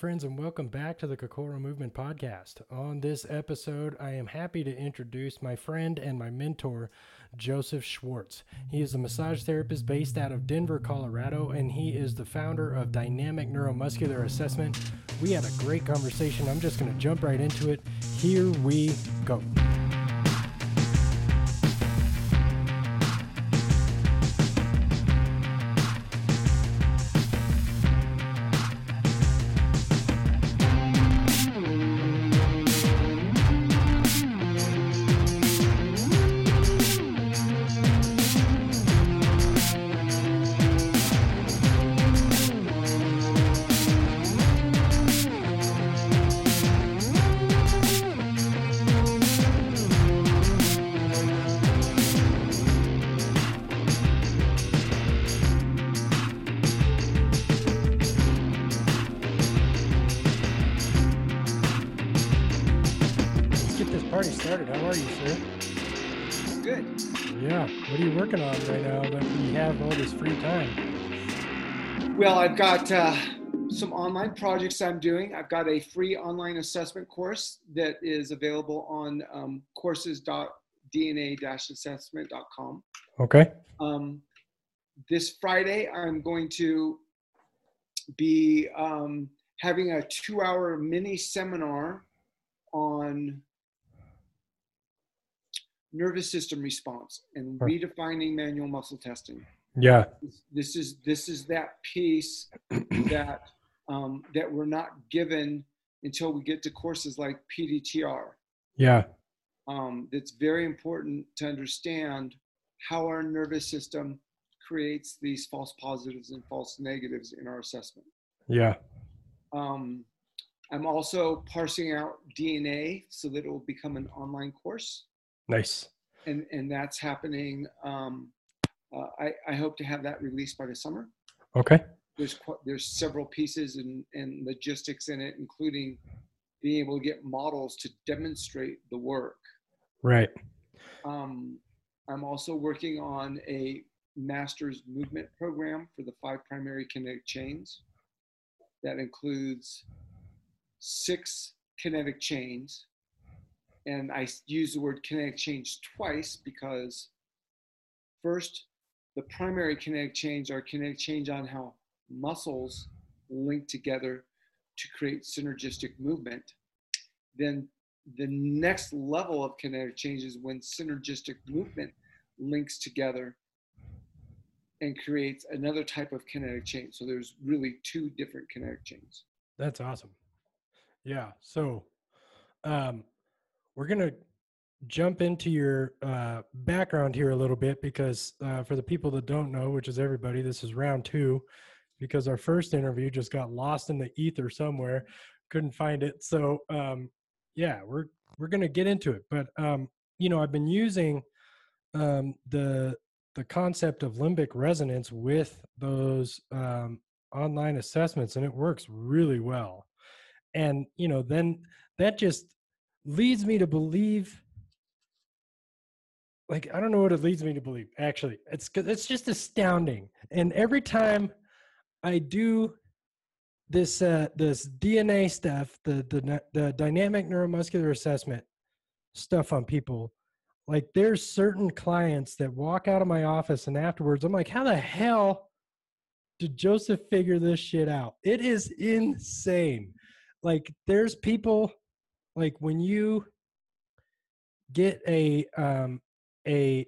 friends, and welcome back to the Kokoro Movement Podcast. On this episode, I am happy to introduce my friend and my mentor, Joseph Schwartz. He is a massage therapist based out of Denver, Colorado, and he is the founder of Dynamic Neuromuscular Assessment. We had a great conversation. I'm just going to jump right into it. Here we go. Got uh, some online projects I'm doing. I've got a free online assessment course that is available on um, courses.dna-assessment.com. Okay. Um, this Friday, I'm going to be um, having a two hour mini seminar on nervous system response and redefining manual muscle testing. Yeah. this is this is that piece that um, that we're not given until we get to courses like PDTR. Yeah. Um, it's very important to understand how our nervous system creates these false positives and false negatives in our assessment. Yeah. Um, I'm also parsing out DNA so that it will become an online course, Nice. and and that's happening. Um, uh, I, I hope to have that released by the summer. Okay. there's qu- there's several pieces and, and logistics in it, including being able to get models to demonstrate the work. Right. Um, I'm also working on a master's movement program for the five primary kinetic chains. That includes six kinetic chains. And I use the word kinetic chains twice because first, the primary kinetic chains are kinetic chains on how muscles link together to create synergistic movement. Then the next level of kinetic chains is when synergistic movement links together and creates another type of kinetic chains. So there's really two different kinetic chains. That's awesome. Yeah. So, um, we're gonna jump into your uh, background here a little bit because uh, for the people that don't know, which is everybody, this is round two, because our first interview just got lost in the ether somewhere, couldn't find it. So, um, yeah, we're we're gonna get into it. But um, you know, I've been using um, the the concept of limbic resonance with those um, online assessments, and it works really well and you know then that just leads me to believe like i don't know what it leads me to believe actually. It's it's just astounding. And every time i do this uh this dna stuff the the the dynamic neuromuscular assessment stuff on people like there's certain clients that walk out of my office and afterwards i'm like how the hell did joseph figure this shit out? It is insane. Like there's people like when you get a um a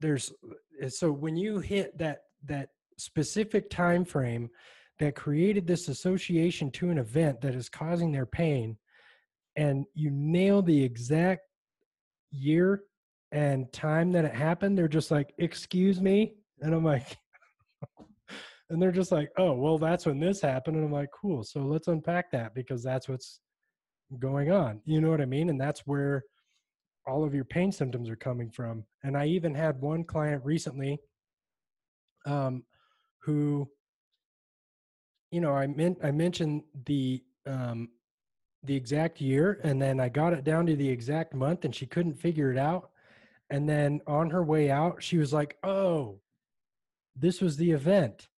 there's uh, so when you hit that that specific time frame that created this association to an event that is causing their pain and you nail the exact year and time that it happened they're just like excuse me? And i'm like and they're just like oh well that's when this happened. And i'm like cool so let's unpack that because that's what's going on. You know what i mean? And that's where all of your pain symptoms are coming from and i even had one client recently um who you know i meant i mentioned the um the exact year and then i got it down to the exact month and she couldn't figure it out and then on her way out she was like oh this was the event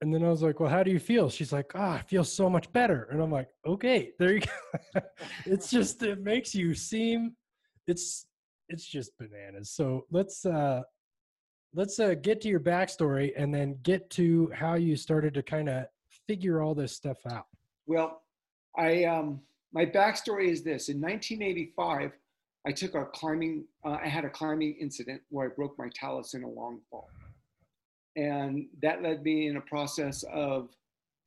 And then I was like, well, how do you feel? She's like, ah, oh, I feel so much better. And I'm like, okay, there you go. it's just, it makes you seem, it's, it's just bananas. So let's, uh, let's uh, get to your backstory and then get to how you started to kind of figure all this stuff out. Well, I, um, my backstory is this in 1985, I took a climbing, uh, I had a climbing incident where I broke my talus in a long fall and that led me in a process of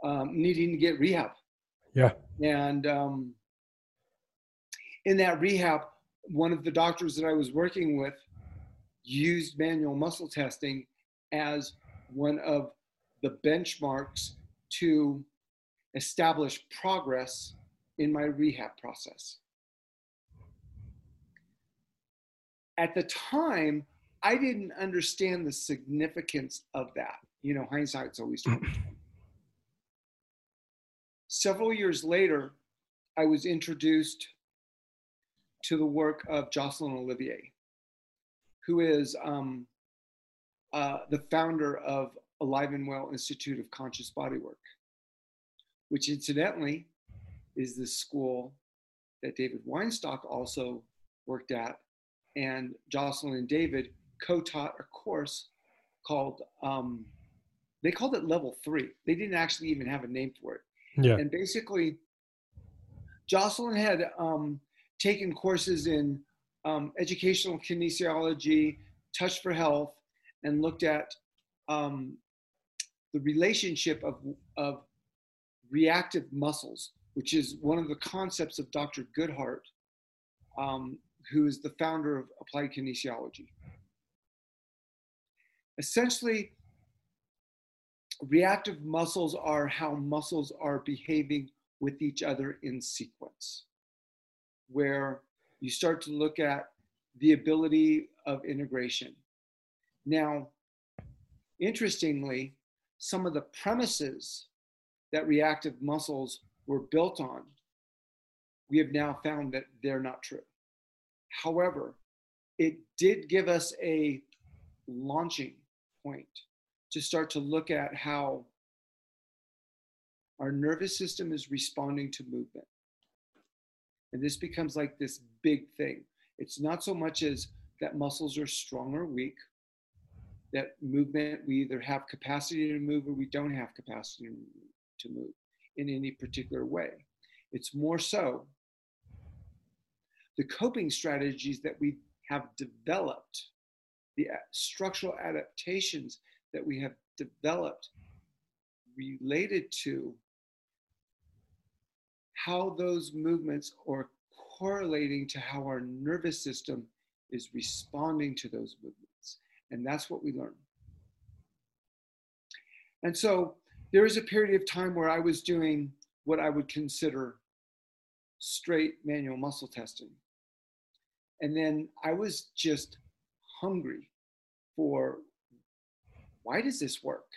um, needing to get rehab. Yeah. And um, in that rehab, one of the doctors that I was working with used manual muscle testing as one of the benchmarks to establish progress in my rehab process. At the time, I didn't understand the significance of that. You know, hindsight's always 20. Several years later, I was introduced to the work of Jocelyn Olivier, who is um, uh, the founder of Alive and Well Institute of Conscious Bodywork, which incidentally is the school that David Weinstock also worked at, and Jocelyn and David co-taught a course called um, they called it level three. They didn't actually even have a name for it. Yeah. And basically, Jocelyn had um, taken courses in um, educational kinesiology, touch for health, and looked at um, the relationship of, of reactive muscles, which is one of the concepts of Dr. Goodheart, um, who is the founder of applied kinesiology essentially, reactive muscles are how muscles are behaving with each other in sequence, where you start to look at the ability of integration. Now, interestingly, some of the premises that reactive muscles were built on, we have now found that they're not true. However, it did give us a launching point to start to look at how our nervous system is responding to movement. And this becomes like this big thing. It's not so much as that muscles are strong or weak, that movement, we either have capacity to move or we don't have capacity to move in any particular way. It's more so the coping strategies that we have developed the structural adaptations that we have developed related to how those movements are correlating to how our nervous system is responding to those movements. And that's what we learn. And so there was a period of time where I was doing what I would consider straight manual muscle testing. And then I was just hungry for why does this work?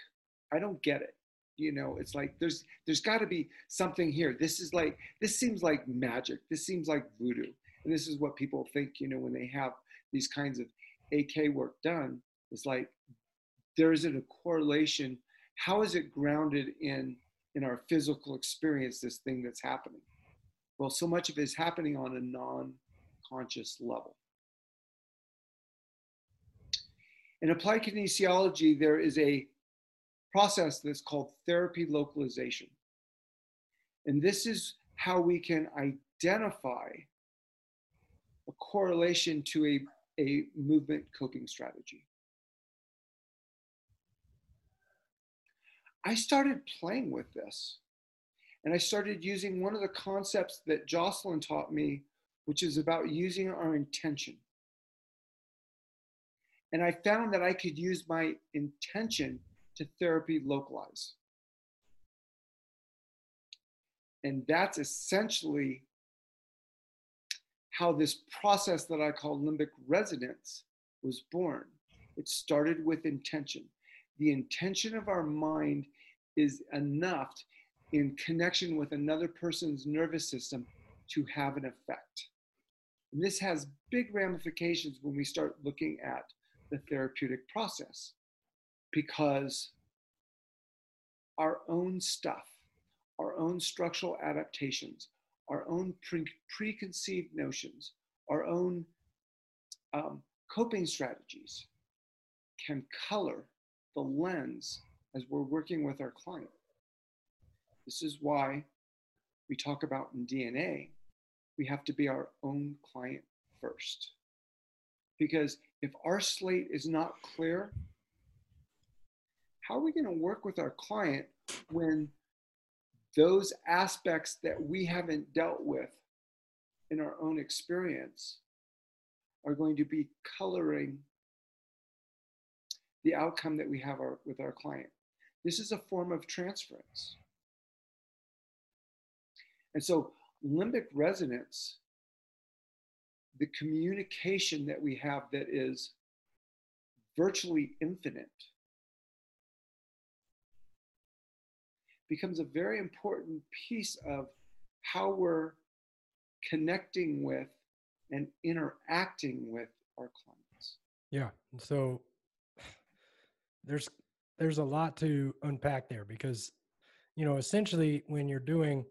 I don't get it. You know, it's like there's there's got to be something here. This is like this seems like magic. This seems like voodoo. And this is what people think, you know, when they have these kinds of AK work done. It's like there isn't a correlation. How is it grounded in in our physical experience, this thing that's happening? Well, so much of it is happening on a non-conscious level. In applied kinesiology, there is a process that's called therapy localization. And this is how we can identify a correlation to a, a movement coping strategy. I started playing with this and I started using one of the concepts that Jocelyn taught me, which is about using our intention. And I found that I could use my intention to therapy localize. And that's essentially how this process that I call limbic resonance was born. It started with intention. The intention of our mind is enough in connection with another person's nervous system to have an effect. And this has big ramifications when we start looking at the therapeutic process because our own stuff, our own structural adaptations, our own pre- preconceived notions, our own um, coping strategies can color the lens as we're working with our client. This is why we talk about in DNA, we have to be our own client first. Because if our slate is not clear, how are we going to work with our client when those aspects that we haven't dealt with in our own experience are going to be coloring the outcome that we have our, with our client. This is a form of transference. And so, limbic resonance, the communication that we have that is virtually infinite, becomes a very important piece of how we're connecting with and interacting with our clients. Yeah. So there's there's a lot to unpack there because you know essentially when you're doing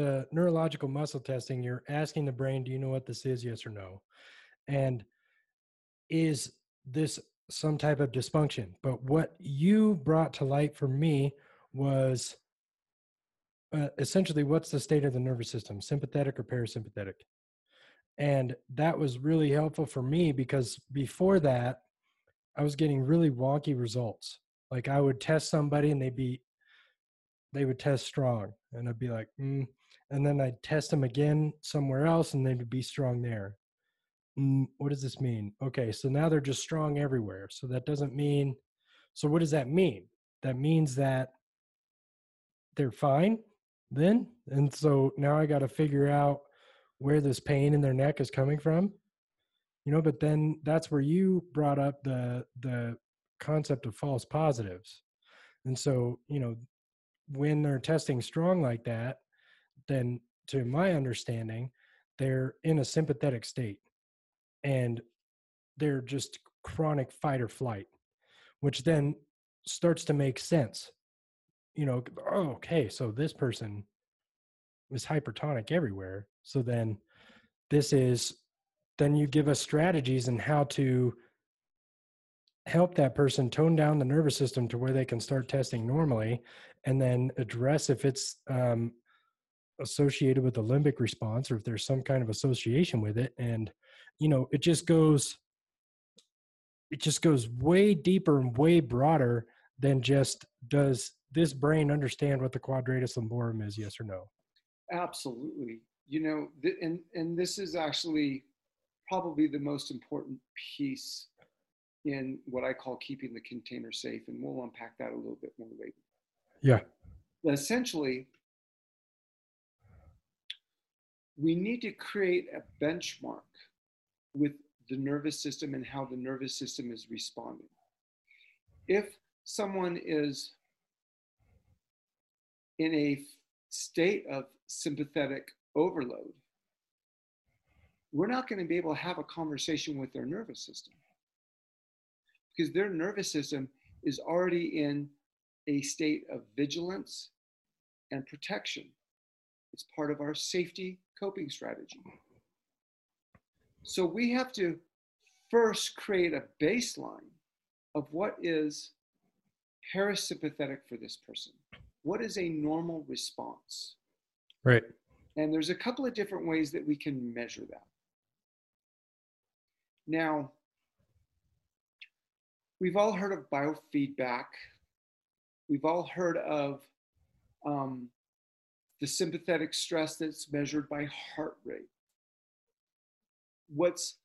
the neurological muscle testing you're asking the brain do you know what this is yes or no and is this some type of dysfunction but what you brought to light for me was uh, essentially what's the state of the nervous system sympathetic or parasympathetic and that was really helpful for me because before that I was getting really wonky results. Like I would test somebody and they'd be, they would test strong, and I'd be like, mm. And then I'd test them again somewhere else, and they'd be strong there. Mm, what does this mean? Okay, so now they're just strong everywhere. So that doesn't mean. So what does that mean? That means that they're fine then, and so now I got to figure out where this pain in their neck is coming from you know but then that's where you brought up the the concept of false positives and so you know when they're testing strong like that then to my understanding they're in a sympathetic state and they're just chronic fight or flight which then starts to make sense. You know oh, okay so this person is hypertonic everywhere so then this is then you give us strategies and how to help that person tone down the nervous system to where they can start testing normally and then address if it's um, associated with the limbic response or if there's some kind of association with it and you know it just goes it just goes way deeper and way broader than just does this brain understand what the quadratus lumborum is yes or no absolutely you know th- and and this is actually probably the most important piece in what I call keeping the container safe, and we'll unpack that a little bit more later. Yeah. Essentially, we need to create a benchmark with the nervous system and how the nervous system is responding. If someone is in a state of sympathetic overload, we're not going to be able to have a conversation with their nervous system because their nervous system is already in a state of vigilance and protection. It's part of our safety coping strategy. So we have to first create a baseline of what is parasympathetic for this person. What is a normal response? Right. And there's a couple of different ways that we can measure that. Now, we've all heard of biofeedback. We've all heard of um, the sympathetic stress that's measured by heart rate. What's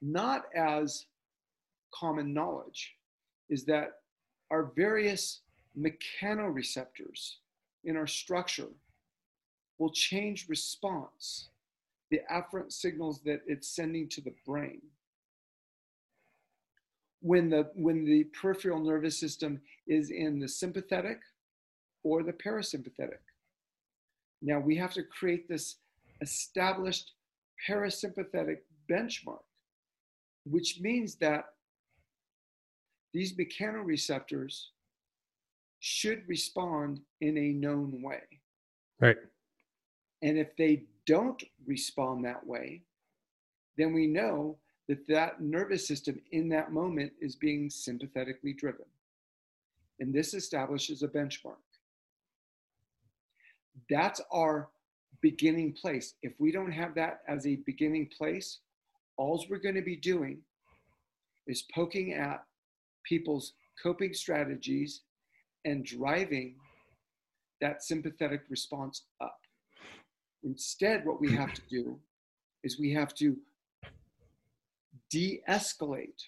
not as common knowledge is that our various mechanoreceptors in our structure will change response, the afferent signals that it's sending to the brain when the when the peripheral nervous system is in the sympathetic or the parasympathetic. Now we have to create this established parasympathetic benchmark, which means that these mechanoreceptors should respond in a known way. Right. And if they don't respond that way, then we know that that nervous system in that moment is being sympathetically driven. And this establishes a benchmark. That's our beginning place. If we don't have that as a beginning place, all we're going to be doing is poking at people's coping strategies and driving that sympathetic response up. Instead, what we have to do is we have to de escalate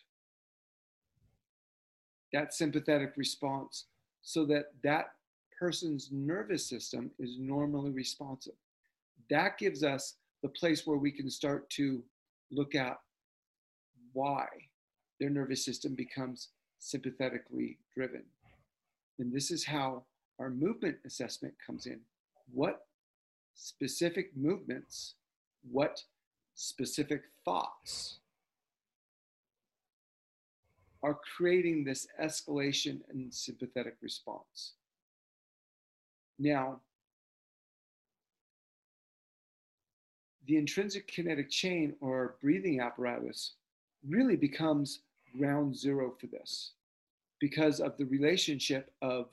that sympathetic response so that that person's nervous system is normally responsive. That gives us the place where we can start to look at why their nervous system becomes sympathetically driven. And this is how our movement assessment comes in. What specific movements, what specific thoughts are creating this escalation and sympathetic response. Now, the intrinsic kinetic chain or breathing apparatus really becomes ground zero for this because of the relationship of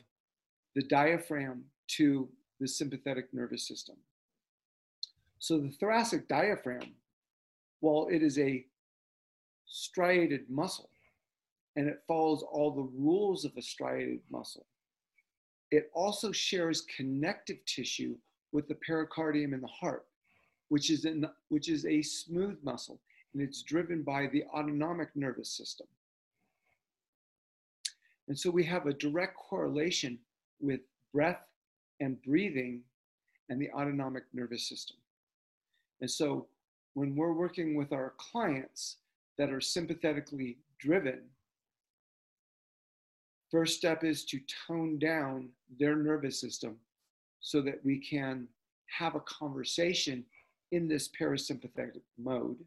the diaphragm to the sympathetic nervous system. So the thoracic diaphragm, while it is a striated muscle, and it follows all the rules of a striated muscle. It also shares connective tissue with the pericardium and the heart, which is, in, which is a smooth muscle, and it's driven by the autonomic nervous system. And so we have a direct correlation with breath and breathing and the autonomic nervous system. And so when we're working with our clients that are sympathetically driven, First step is to tone down their nervous system so that we can have a conversation in this parasympathetic mode.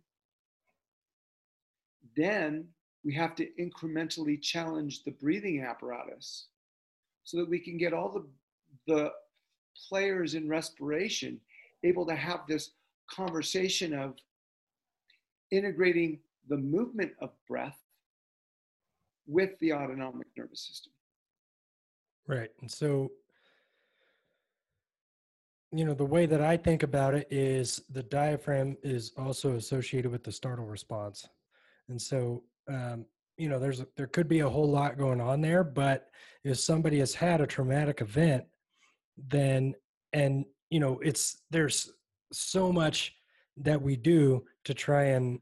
Then we have to incrementally challenge the breathing apparatus so that we can get all the, the players in respiration able to have this conversation of integrating the movement of breath with the autonomic nervous system. Right. And so, you know, the way that I think about it is the diaphragm is also associated with the startle response. And so, um, you know, there's there could be a whole lot going on there, but if somebody has had a traumatic event, then and you know, it's there's so much that we do to try and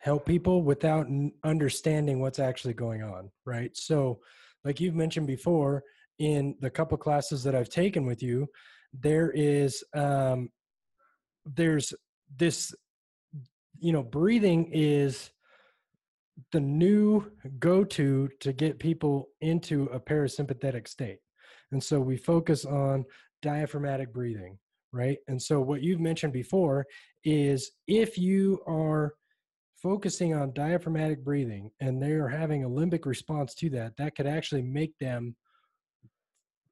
help people without understanding what's actually going on right? So like you've mentioned before in the couple classes that i've taken with you there is um there's this you know breathing is the new go-to to get people into a parasympathetic state. And so we focus on diaphragmatic breathing right? And so what you've mentioned before is if you are focusing on diaphragmatic breathing and they are having a limbic response to that, that could actually make them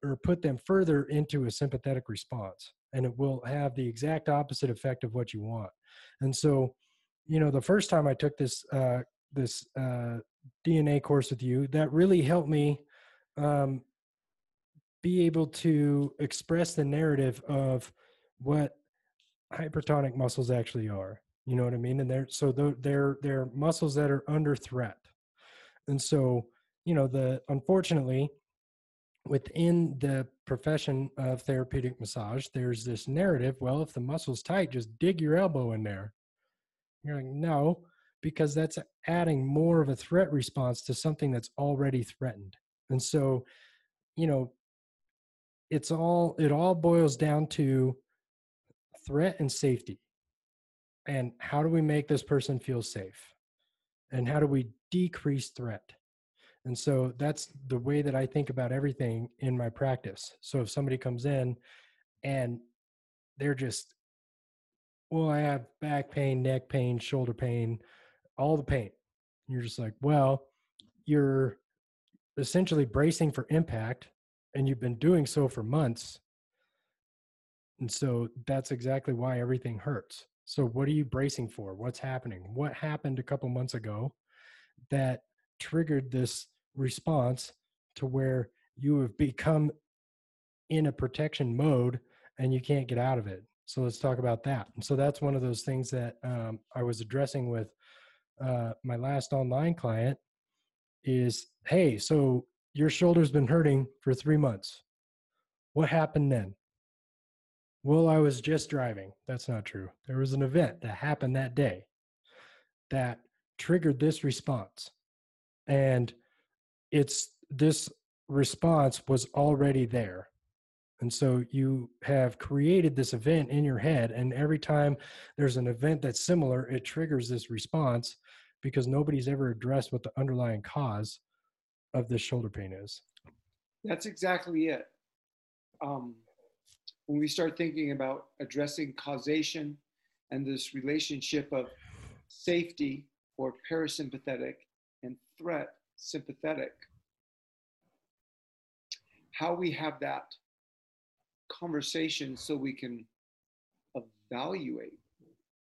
or put them further into a sympathetic response. And it will have the exact opposite effect of what you want. And so, you know, the first time I took this uh, this uh, DNA course with you, that really helped me um, be able to express the narrative of what hypertonic muscles actually are you know what I mean? And they're so they're they're, they're muscles that are under threat. And so, you know, the unfortunately, within the profession of therapeutic massage, there's this narrative. Well, if the muscle's tight, just dig your elbow in there. You're like, no, because that's adding more of a threat response to something that's already threatened. And so, you know, it's all it all boils down to threat and safety and how do we make this person feel safe? And how do we decrease threat? And so that's the way that i think about everything in my practice. So if somebody comes in and they're just well i have back pain neck pain shoulder pain all the pain. You're just like well you're essentially bracing for impact and you've been doing so for months. And so that's exactly why everything hurts so what are you bracing for what's happening what happened a couple months ago that triggered this response to where you have become in a protection mode and you can't get out of it so let's talk about that and so that's one of those things that um, i was addressing with uh, my last online client is hey so your shoulder's been hurting for three months. What happened then? Well, I was just driving. That's not true. There was an event that happened that day that triggered this response. And it's this response was already there. And so you have created this event in your head. And every time there's an event that's similar, it triggers this response because nobody's ever addressed what the underlying cause of this shoulder pain is. That's exactly it. Um, when we start thinking about addressing causation and this relationship of safety or parasympathetic and threat sympathetic, how we have that conversation so we can evaluate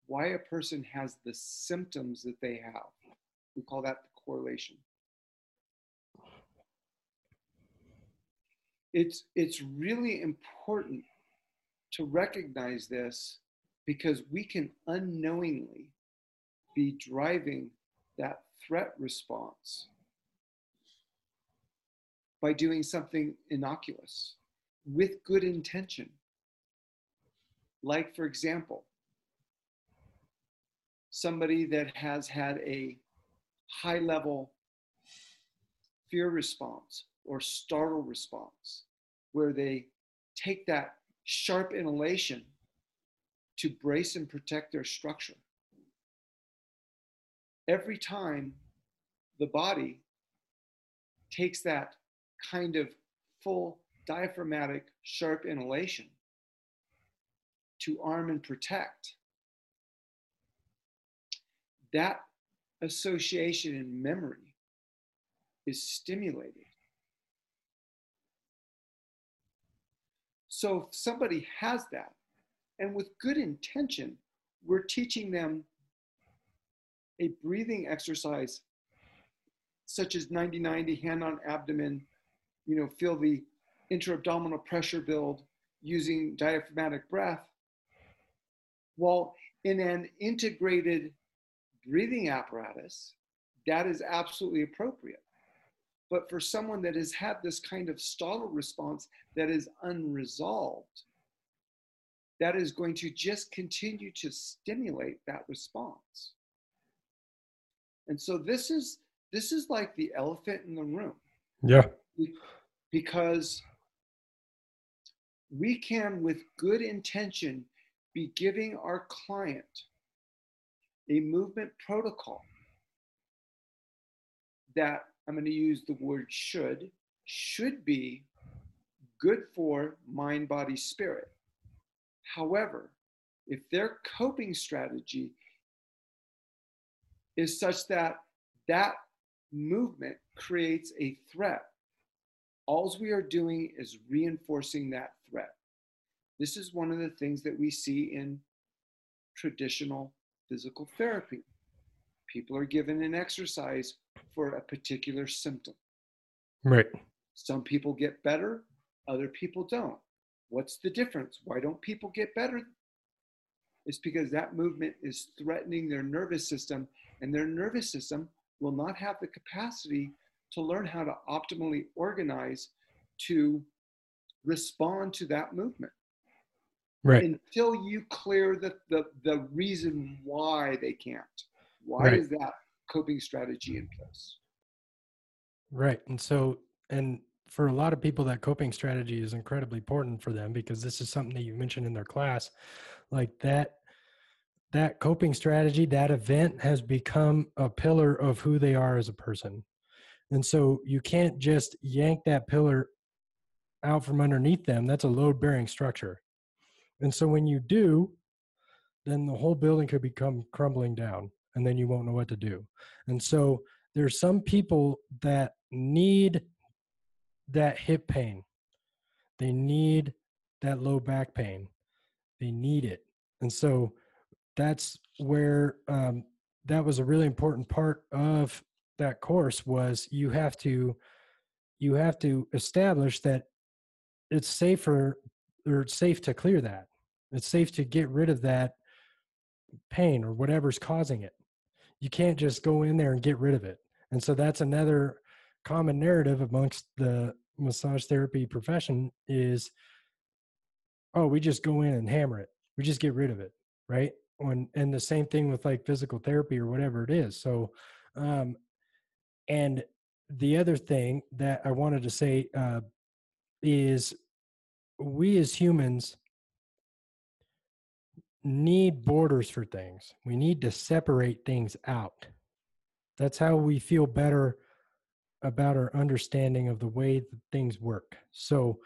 why a person has the symptoms that they have. We call that the correlation. it's it's really important to recognize this because we can unknowingly be driving that threat response by doing something innocuous with good intention. Like, for example, somebody that has had a high level fear response or startle response, where they take that sharp inhalation to brace and protect their structure. Every time the body takes that kind of full diaphragmatic sharp inhalation to arm and protect, that association in memory is stimulated. So if somebody has that, and with good intention, we're teaching them a breathing exercise such as 90-90 hand on abdomen, you know, feel the intra-abdominal pressure build using diaphragmatic breath. While in an integrated breathing apparatus, that is absolutely appropriate. But for someone that has had this kind of startle response that is unresolved, that is going to just continue to stimulate that response. And so this is this is like the elephant in the room. Yeah. Because we can with good intention be giving our client a movement protocol that I'm going to use the word should, should be good for mind, body, spirit. However, if their coping strategy is such that that movement creates a threat, all we are doing is reinforcing that threat. This is one of the things that we see in traditional physical therapy. People are given an exercise for a particular symptom. Right. Some people get better, other people don't. What's the difference? Why don't people get better? It's because that movement is threatening their nervous system, and their nervous system will not have the capacity to learn how to optimally organize to respond to that movement. Right. Until you clear the, the, the reason why they can't. Why right. is that coping strategy in place? Right. And so, and for a lot of people, that coping strategy is incredibly important for them because this is something that you mentioned in their class. Like that, that coping strategy, that event has become a pillar of who they are as a person. And so you can't just yank that pillar out from underneath them. That's a load bearing structure. And so when you do, then the whole building could become crumbling down and then you won't know what to do. And so there's some people that need that hip pain they need that low back pain. They need it. And so that's where um, that was a really important part of that course was you have to you have to establish that it's safer or it's safe to clear that it's safe to get rid of that pain or whatever's causing it you can't just go in there and get rid of it. And so that's another common narrative amongst the massage therapy profession is oh we just go in and hammer it. We just get rid of it right? When and the same thing with like physical therapy or whatever it is. So um and the other thing that i wanted to say uh is we as humans need borders for things we need to separate things out that's how we feel better about our understanding of the way that things work so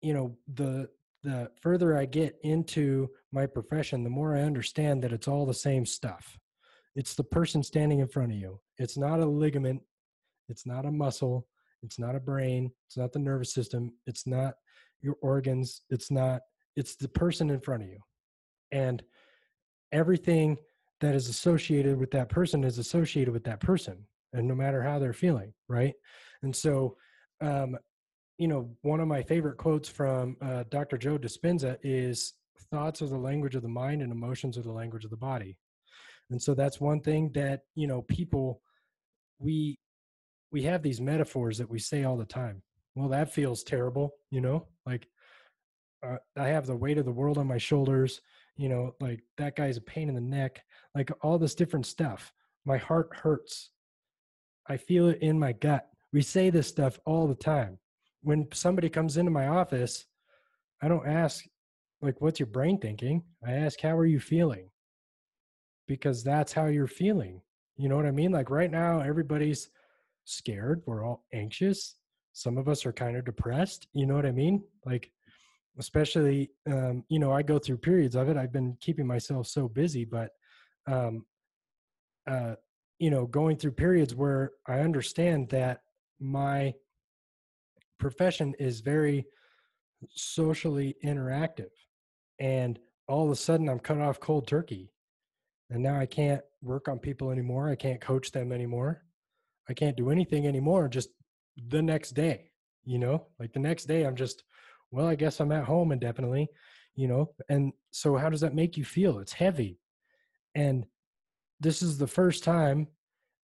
you know the the further I get into my profession, the more I understand that it's all the same stuff. It's the person standing in front of you. It's not a ligament. It's not a muscle. It's not a brain. It's not the nervous system. It's not your organs. It's not, it's the person in front of you. And everything that is associated with that person is associated with that person. And no matter how they're feeling, right? And so, um, you know, one of my favorite quotes from uh, Dr. Joe Dispenza is thoughts are the language of the mind and emotions are the language of the body. And so that's one thing that, you know, people, we, we have these metaphors that we say all the time. Well, that feels terrible, you know, like uh, I have the weight of the world on my shoulders, you know, like that guy's a pain in the neck, like all this different stuff. My heart hurts. I feel it in my gut. We say this stuff all the time when somebody comes into my office, I don't ask, like, what's your brain thinking? I ask, how are you feeling? Because that's how you're feeling. You know what I mean? Like, right now, everybody's scared. We're all anxious. Some of us are kind of depressed. You know what I mean? Like, especially, um, you know, I go through periods of it. I've been keeping myself so busy, but, um, uh, you know, going through periods where I understand that my profession is very socially interactive and all of a sudden i'm cut off cold turkey and now i can't work on people anymore i can't coach them anymore i can't do anything anymore just the next day you know like the next day i'm just well i guess i'm at home indefinitely you know and so how does that make you feel? It's heavy. And this is the first time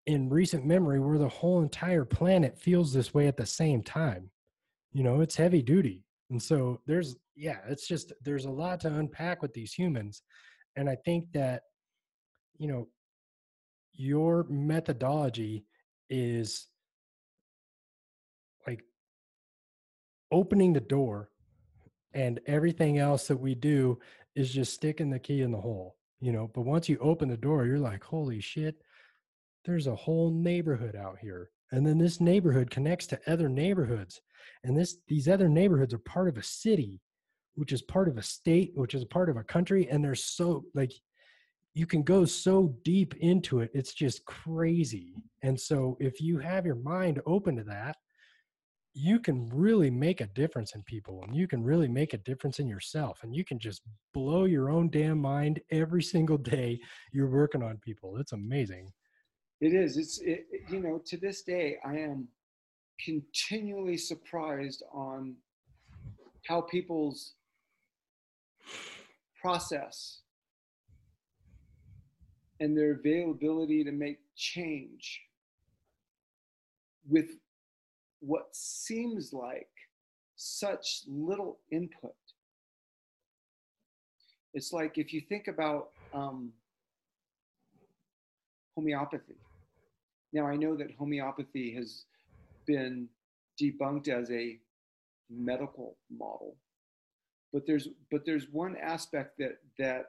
in recent memory where the whole entire planet feels this way at the same time. You know it's heavy duty. And so there's yeah it's just there's a lot to unpack with these humans. And i think that you know your methodology is like opening the door and everything else that we do is just sticking the key in the hole you know but once you open the door you're like holy shit there's a whole neighborhood out here. And then this neighborhood connects to other neighborhoods and this these other neighborhoods are part of a city which is part of a state which is part of a country and they're so like you can go so deep into it it's just crazy. And so if you have your mind open to that you can really make a difference in people and you can really make a difference in yourself and you can just blow your own damn mind every single day you're working on people it's amazing it is. It's it, you know to this day I am continually surprised on how people's process and their availability to make change with what seems like such little input. It's like if you think about um, homeopathy. Now, I know that homeopathy has been debunked as a medical model, but there's but there's one aspect that that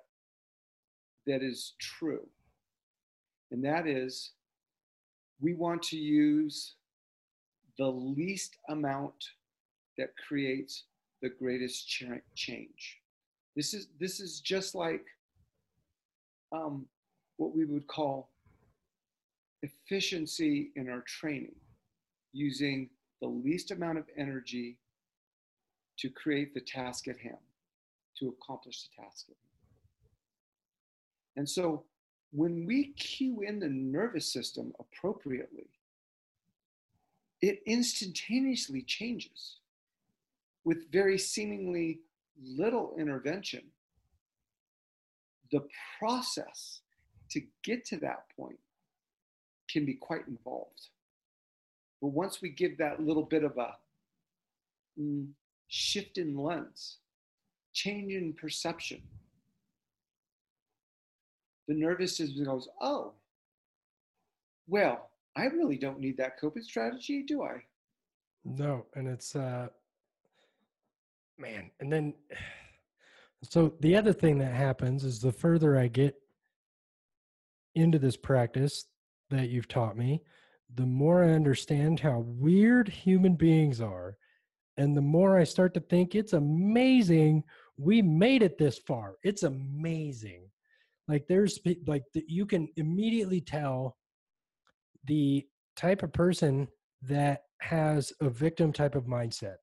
that is true, and that is we want to use the least amount that creates the greatest ch- change. This is this is just like um, what we would call efficiency in our training using the least amount of energy to create the task at hand, to accomplish the task at hand. And so when we cue in the nervous system appropriately, it instantaneously changes with very seemingly little intervention. The process to get to that point can be quite involved. But once we give that little bit of a mm, shift in lens, change in perception, the nervous system goes, oh, well, I really don't need that coping strategy, do I? No, and it's uh man, and then so the other thing that happens is the further I get into this practice that you've taught me, the more I understand how weird human beings are. And the more I start to think it's amazing we made it this far. It's amazing. Like there's like you can immediately tell the type of person that has a victim type of mindset.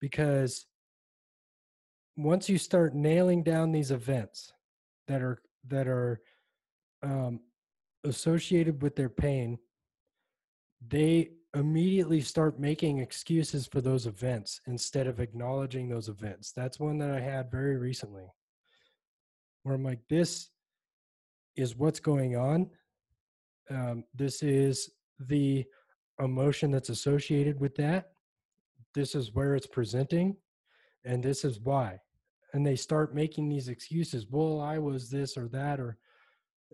Because once you start nailing down these events that are that are um, associated with their pain they immediately start making excuses for those events instead of acknowledging those events. That's one that i had very recently where i'm like this is what's going on um, this is the emotion that's associated with that. This is where it's presenting and this is why. And they start making these excuses well i was this or that or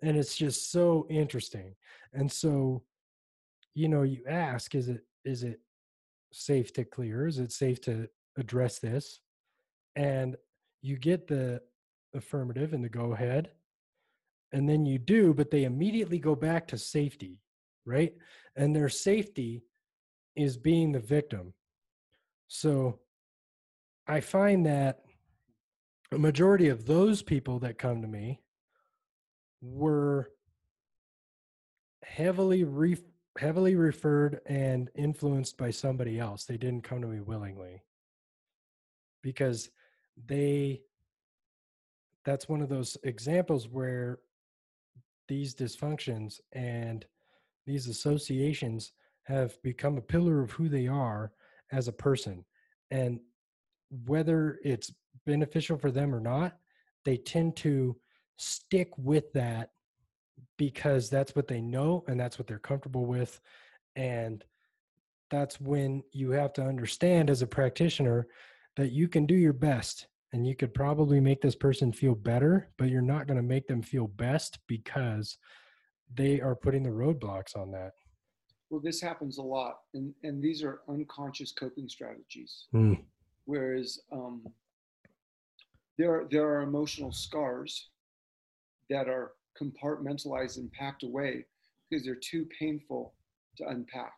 and it's just so interesting. And so you know you ask is it is it safe to clear? Is it safe to address this? And you get the affirmative and the go ahead and then you do but they immediately go back to safety right? And their safety is being the victim. So I find that a majority of those people that come to me were heavily re- heavily referred and influenced by somebody else. They didn't come to me willingly. Because they that's one of those examples where these dysfunctions and these associations have become a pillar of who they are as a person. And whether it's beneficial for them or not they tend to stick with that because that's what they know and that's what they're comfortable with. And that's when you have to understand as a practitioner that you can do your best and you could probably make this person feel better but you're not going to make them feel best because they are putting the roadblocks on that well, this happens a lot, and, and these are unconscious coping strategies. Mm. Whereas um, there, are, there are emotional scars that are compartmentalized and packed away because they're too painful to unpack.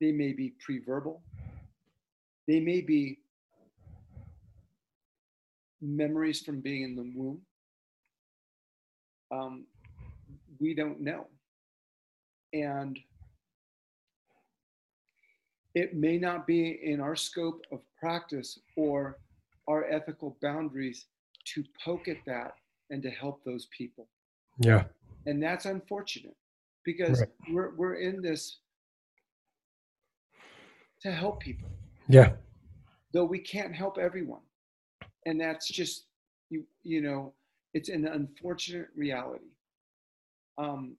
They may be pre-verbal. They may be memories from being in the womb. Um, we don't know and it may not be in our scope of practice or our ethical boundaries to poke at that and to help those people. Yeah. And that's unfortunate because right. we're, we're in this to help people. Yeah. Though we can't help everyone. And that's just, you, you know, it's an unfortunate reality. Um,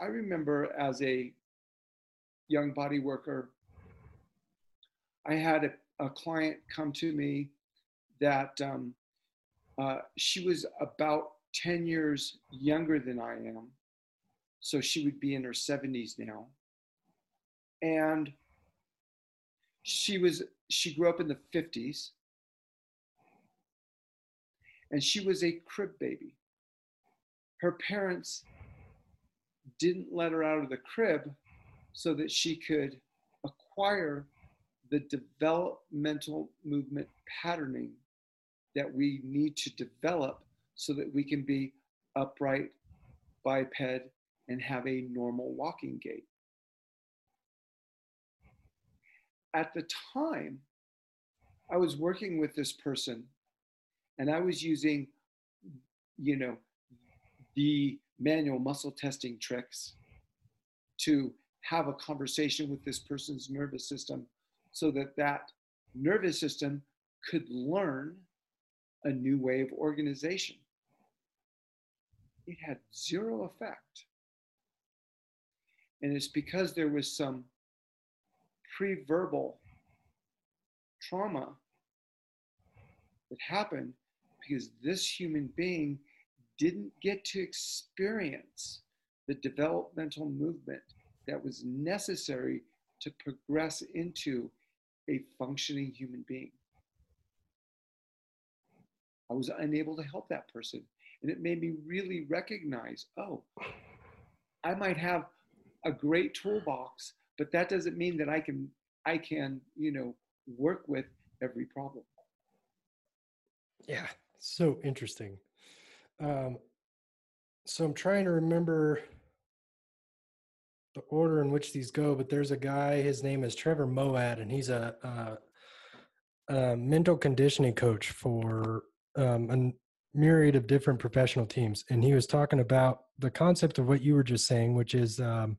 I remember as a young body worker, I had a, a client come to me that um, uh, she was about 10 years younger than I am. So she would be in her 70s now. And she was she grew up in the 50s and she was a crib baby her parents didn't let her out of the crib so that she could acquire the developmental movement patterning that we need to develop so that we can be upright, biped, and have a normal walking gait. At the time, I was working with this person and I was using, you know, the manual muscle testing tricks to have a conversation with this person's nervous system so that that nervous system could learn a new way of organization. It had zero effect. And it's because there was some pre verbal trauma that happened because this human being didn't get to experience the developmental movement that was necessary to progress into a functioning human being. I was unable to help that person. And it made me really recognize oh, I might have a great toolbox, but that doesn't mean that I can, I can, you know, work with every problem. Yeah, so interesting. Um, so I'm trying to remember the order in which these go, but there's a guy. His name is Trevor Moawad, and he's a, a, a mental conditioning coach for um, a myriad of different professional teams. And he was talking about the concept of what you were just saying, which is, um,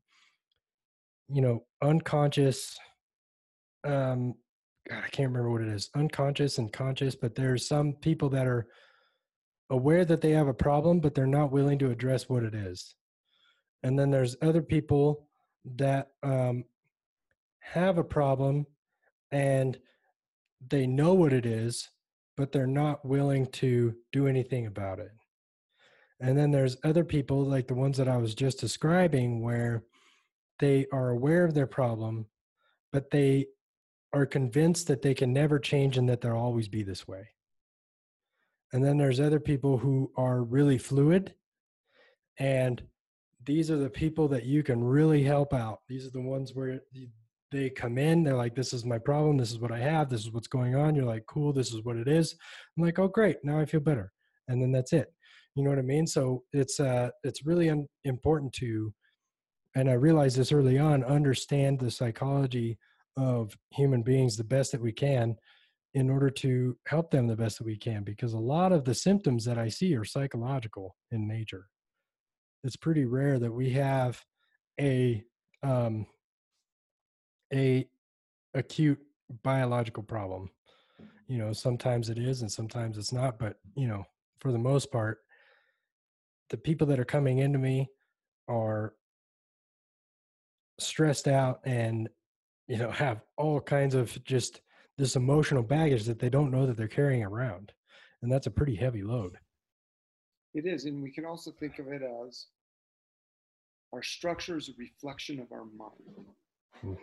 you know, unconscious. Um, God, I can't remember what it is, unconscious and conscious. But there's some people that are aware that they have a problem, but they're not willing to address what it is and then there's other people that um, have a problem and they know what it is but they're not willing to do anything about it and then there's other people like the ones that i was just describing where they are aware of their problem but they are convinced that they can never change and that they'll always be this way and then there's other people who are really fluid and these are the people that you can really help out. These are the ones where they come in, they're like, This is my problem. This is what I have. This is what's going on. You're like, Cool. This is what it is. I'm like, Oh, great. Now I feel better. And then that's it. You know what I mean? So it's, uh, it's really important to, and I realized this early on, understand the psychology of human beings the best that we can in order to help them the best that we can because a lot of the symptoms that I see are psychological in nature it's pretty rare that we have a um, a acute biological problem. You know, sometimes it is and sometimes it's not, but you know, for the most part, the people that are coming into me are stressed out and you know have all kinds of just this emotional baggage that they don't know that they're carrying around and that's a pretty heavy load it is, and we can also think of it as our structure is a reflection of our mind. Hmm.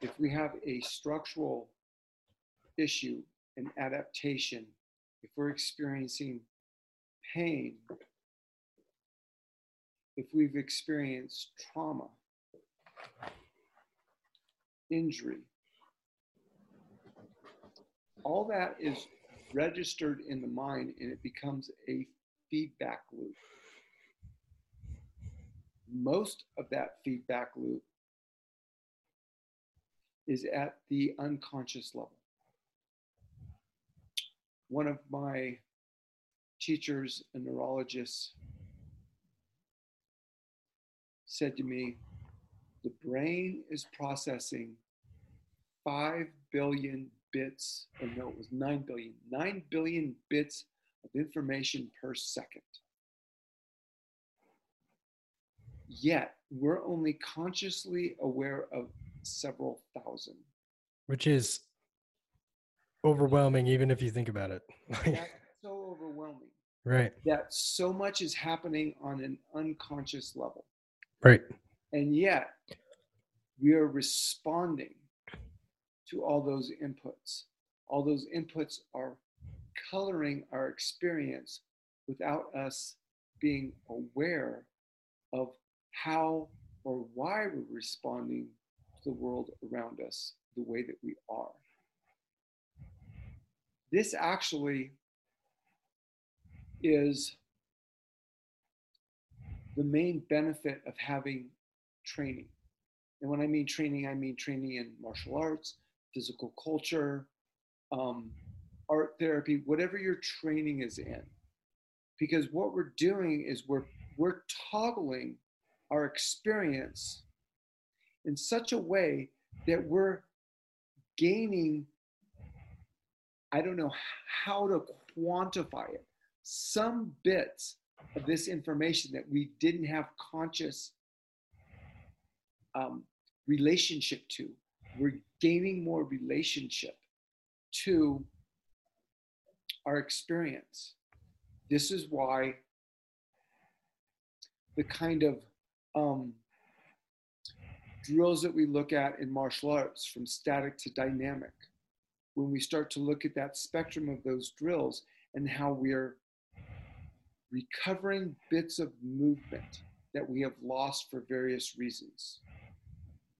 If we have a structural issue, an adaptation, if we're experiencing pain, if we've experienced trauma, injury, all that is registered in the mind and it becomes a feedback loop. Most of that feedback loop is at the unconscious level. One of my teachers, a neurologist, said to me, the brain is processing 5 billion bits, or no, it was 9 billion, 9 billion bits of information per second. Yet we're only consciously aware of several thousand. Which is overwhelming, even if you think about it. That's so overwhelming. Right. That so much is happening on an unconscious level. Right. And yet we are responding to all those inputs. All those inputs are coloring our experience without us being aware of how or why we're responding to the world around us the way that we are. This actually is the main benefit of having training. And when I mean training, I mean training in martial arts, physical culture, um, art therapy, whatever your training is in. Because what we're doing is we're we're toggling our experience in such a way that we're gaining I don't know how to quantify it. Some bits of this information that we didn't have conscious um, relationship to. We're gaining more relationship to our experience. This is why the kind of um, drills that we look at in martial arts, from static to dynamic, when we start to look at that spectrum of those drills and how we're recovering bits of movement that we have lost for various reasons.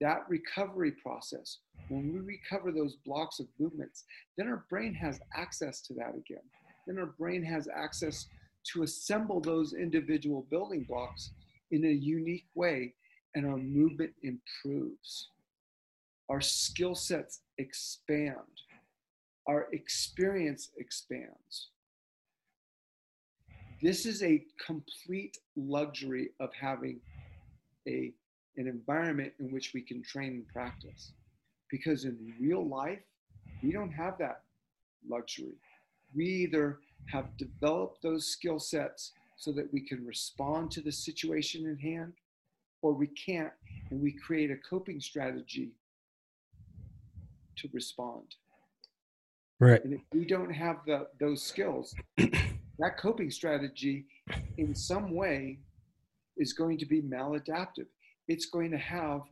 That recovery process, when we recover those blocks of movements, then our brain has access to that again. Then our brain has access to assemble those individual building blocks in a unique way, and our movement improves. Our skill sets expand, our experience expands. This is a complete luxury of having a, an environment in which we can train and practice. Because in real life, we don't have that luxury. We either have developed those skill sets so that we can respond to the situation in hand, or we can't, and we create a coping strategy to respond. Right. And if we don't have the, those skills, that coping strategy in some way is going to be maladaptive. It's going to have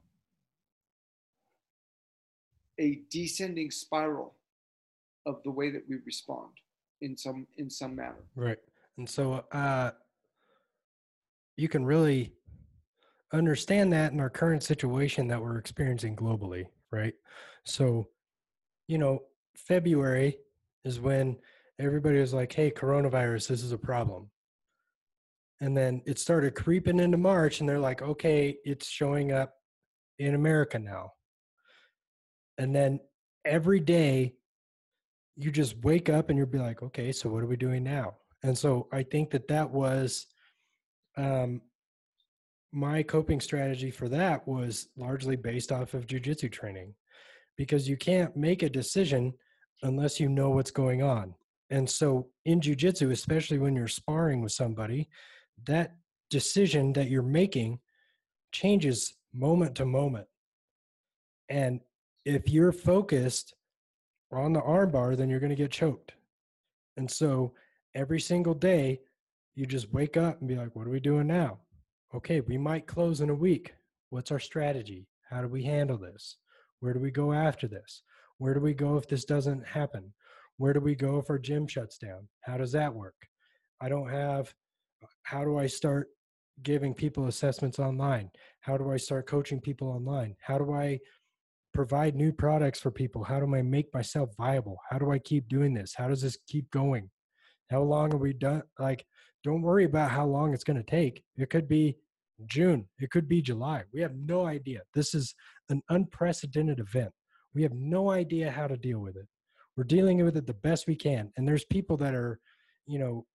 a descending spiral of the way that we respond in some in some manner. Right. And so uh you can really understand that in our current situation that we're experiencing globally, right? So, you know, February is when everybody was like, hey, coronavirus, this is a problem. And then it started creeping into March, and they're like, okay, it's showing up in America now. And then every day, you just wake up and you'll be like, okay, so what are we doing now? And so I think that that was um, my coping strategy for that was largely based off of jujitsu training because you can't make a decision unless you know what's going on. And so in jujitsu, especially when you're sparring with somebody, that decision that you're making changes moment to moment. And if you're focused on the armbar, then you're going to get choked. And so every single day, you just wake up and be like, what are we doing now? Okay, we might close in a week. What's our strategy? How do we handle this? Where do we go after this? Where do we go if this doesn't happen? Where do we go if our gym shuts down? How does that work? I don't have, how do I start giving people assessments online? How do I start coaching people online? How do I provide new products for people? How do I make myself viable? How do I keep doing this? How does this keep going? How long are we done? Like, don't worry about how long it's going to take. It could be June, it could be July. We have no idea. This is an unprecedented event. We have no idea how to deal with it we're dealing with it the best we can and there's people that are you know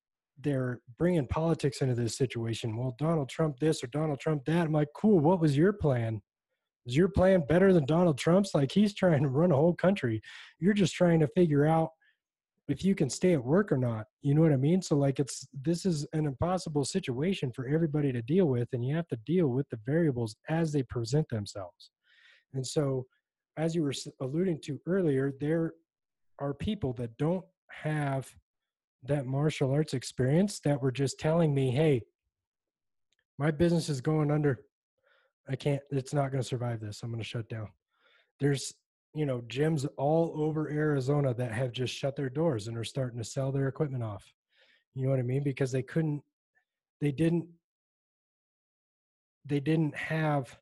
they're bringing politics into this situation. Well donald trump this or donald trump that. I'm like cool what was your plan? Is your plan better than donald trump's? Like he's trying to run a whole country. You're just trying to figure out if you can stay at work or not. You know what i mean? So like it's this is an impossible situation for everybody to deal with and you have to deal with the variables as they present themselves. And so as you were alluding to earlier there are people that don't have that martial arts experience that were just telling me, hey, my business is going under. I can't, it's not going to survive this. I'm going to shut down. There's, you know, gyms all over Arizona that have just shut their doors and are starting to sell their equipment off. You know what I mean? Because they couldn't, they didn't, they didn't have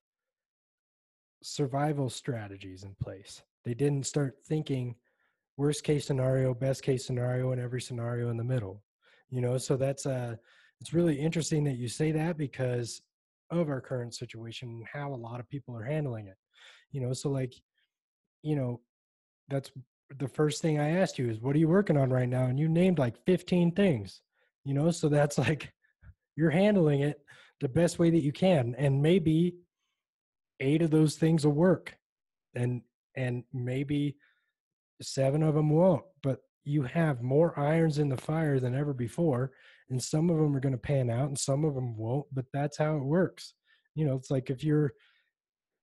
survival strategies in place. They didn't start thinking worst case scenario, best case scenario, and every scenario in the middle. You know, so that's uh it's really interesting that you say that because of our current situation and how a lot of people are handling it. You know, so like, you know, that's the first thing I asked you is, what are you working on right now? And you named like 15 things, you know, so that's like you're handling it the best way that you can. And maybe eight of those things will work. And and maybe seven of them won't. But you have more irons in the fire than ever before. And some of them are going to pan out and some of them won't. But that's how it works. You know, it's like if you're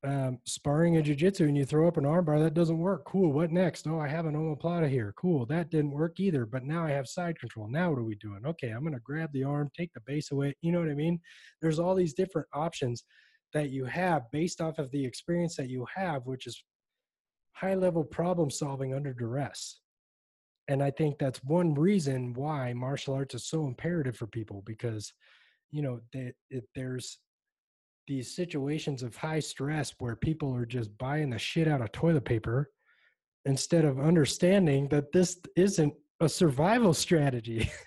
um, sparring a jiu-jitsu and you throw up an armbar that doesn't work cool what next oh i have an omoplata here cool that didn't work either but now i have side control now what are we doing okay i'm going to grab the arm take the base away you know what i mean there's all these different options that you have based off of the experience that you have which is high level problem solving under duress and i think that's one reason why martial arts is so imperative for people because you know that there's these situations of high stress where people are just buying the shit out of toilet paper instead of understanding that this isn't a survival strategy.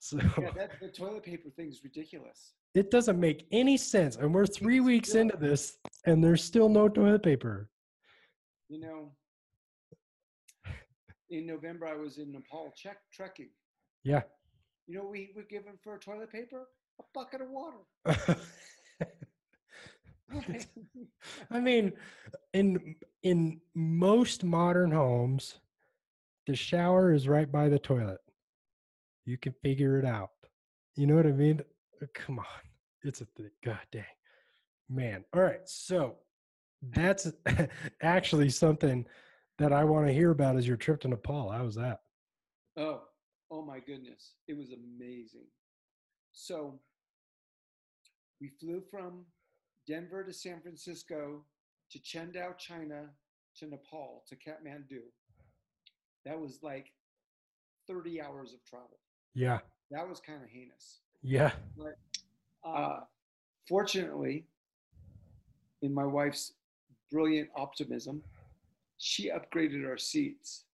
so yeah, that, the toilet paper thing is ridiculous. It doesn't make any sense. And we're three it's weeks still, into this and there's still no toilet paper. You know, in November I was in Nepal check trekking. Yeah. You know, we were given for toilet paper a bucket of water. I mean, in in most modern homes, the shower is right by the toilet. You can figure it out. You know what I mean? Uh, come on, it's a thing. God dang, man. All right, so that's actually something that I want to hear about. Is your trip to Nepal? How was that? Oh, Oh my goodness, it was amazing. So we flew from Denver to San Francisco to Qingdao, China to Nepal to Kathmandu. That was like 30 hours of travel. Yeah. That was kind of heinous. Yeah. But uh, fortunately, in my wife's brilliant optimism, she upgraded our seats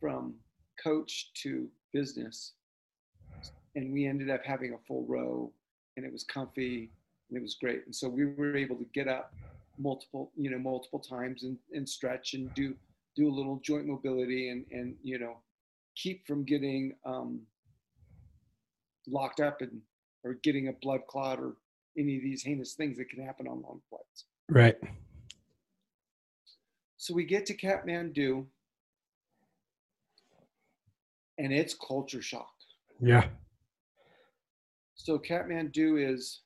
from coach to business. And we ended up having a full row and it was comfy and it was great. And so we were able to get up multiple, you know, multiple times and, and stretch and do do a little joint mobility and and you know keep from getting um, locked up and or getting a blood clot or any of these heinous things that can happen on long flights. Right. So we get to Kathmandu and it's culture shock. Yeah. So Kathmandu is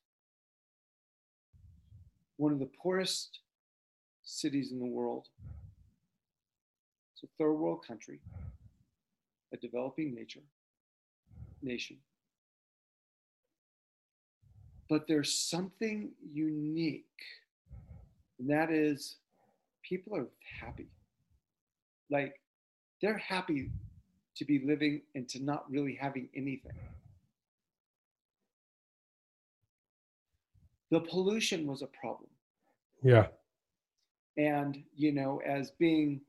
one of the poorest cities in the world. It's a third world country, a developing nature nation. But there's something unique, and that is people are happy. Like they're happy to be living and to not really having anything. The pollution was a problem. Yeah. And, you know, as being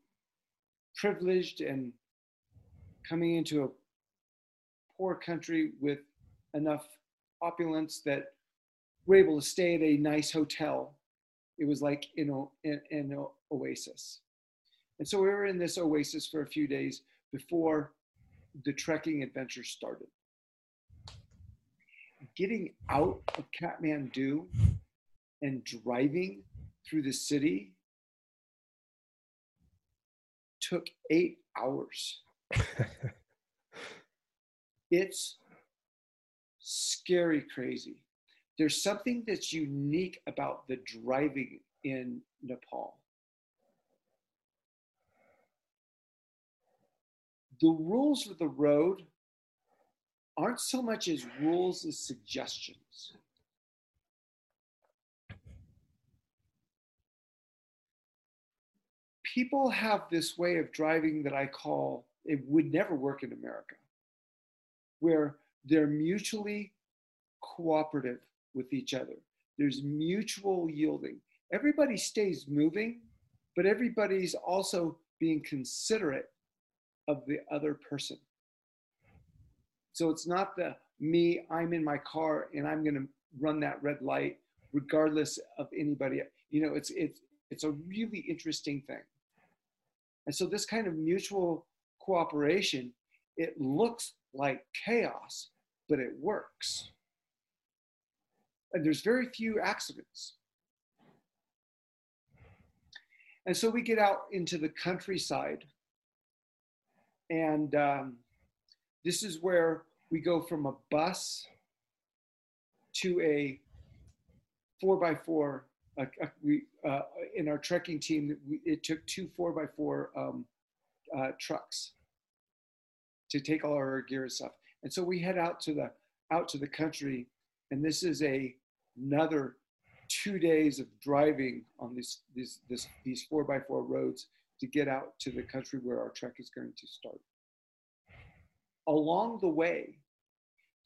privileged and coming into a poor country with enough opulence that we're able to stay at a nice hotel, it was like in, a, in, in an oasis. And so we were in this oasis for a few days before the trekking adventure started. Getting out of Kathmandu and driving through the city took eight hours. it's scary crazy. There's something that's unique about the driving in Nepal. the rules of the road aren't so much as rules as suggestions. People have this way of driving that I call it would never work in America, where they're mutually cooperative with each other. There's mutual yielding. Everybody stays moving, but everybody's also being considerate of the other person. So it's not the me, I'm in my car and I'm going to run that red light regardless of anybody. You know, it's it's it's a really interesting thing. And so this kind of mutual cooperation, it looks like chaos, but it works. And there's very few accidents. And so we get out into the countryside. And um, this is where we go from a bus to a four by four. Uh, we uh, in our trekking team, it took two four by four um, uh, trucks to take all our gear and stuff. And so we head out to the out to the country, and this is a another two days of driving on these these this, these four by four roads to get out to the country where our trek is going to start. Along the way,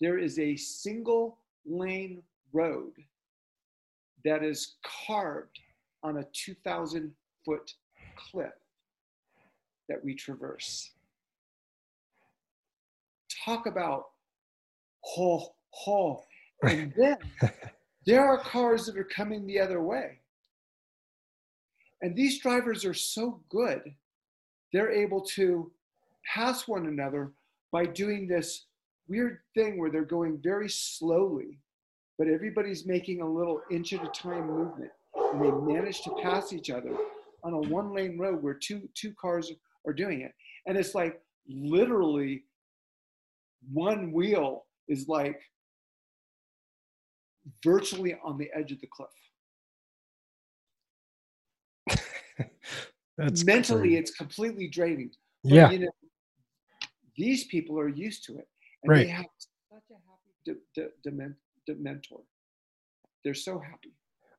there is a single lane road that is carved on a 2,000 foot cliff that we traverse. Talk about ho, ho. And then there are cars that are coming the other way. And these drivers are so good, they're able to pass one another by doing this weird thing where they're going very slowly, but everybody's making a little inch at a time movement. And they manage to pass each other on a one lane road where two, two cars are doing it. And it's like literally one wheel is like virtually on the edge of the cliff. That's Mentally, crazy. it's completely draining. But, yeah. You know, these people are used to it. And Right. they have such a happy de- de- demen- dementor. They're so happy.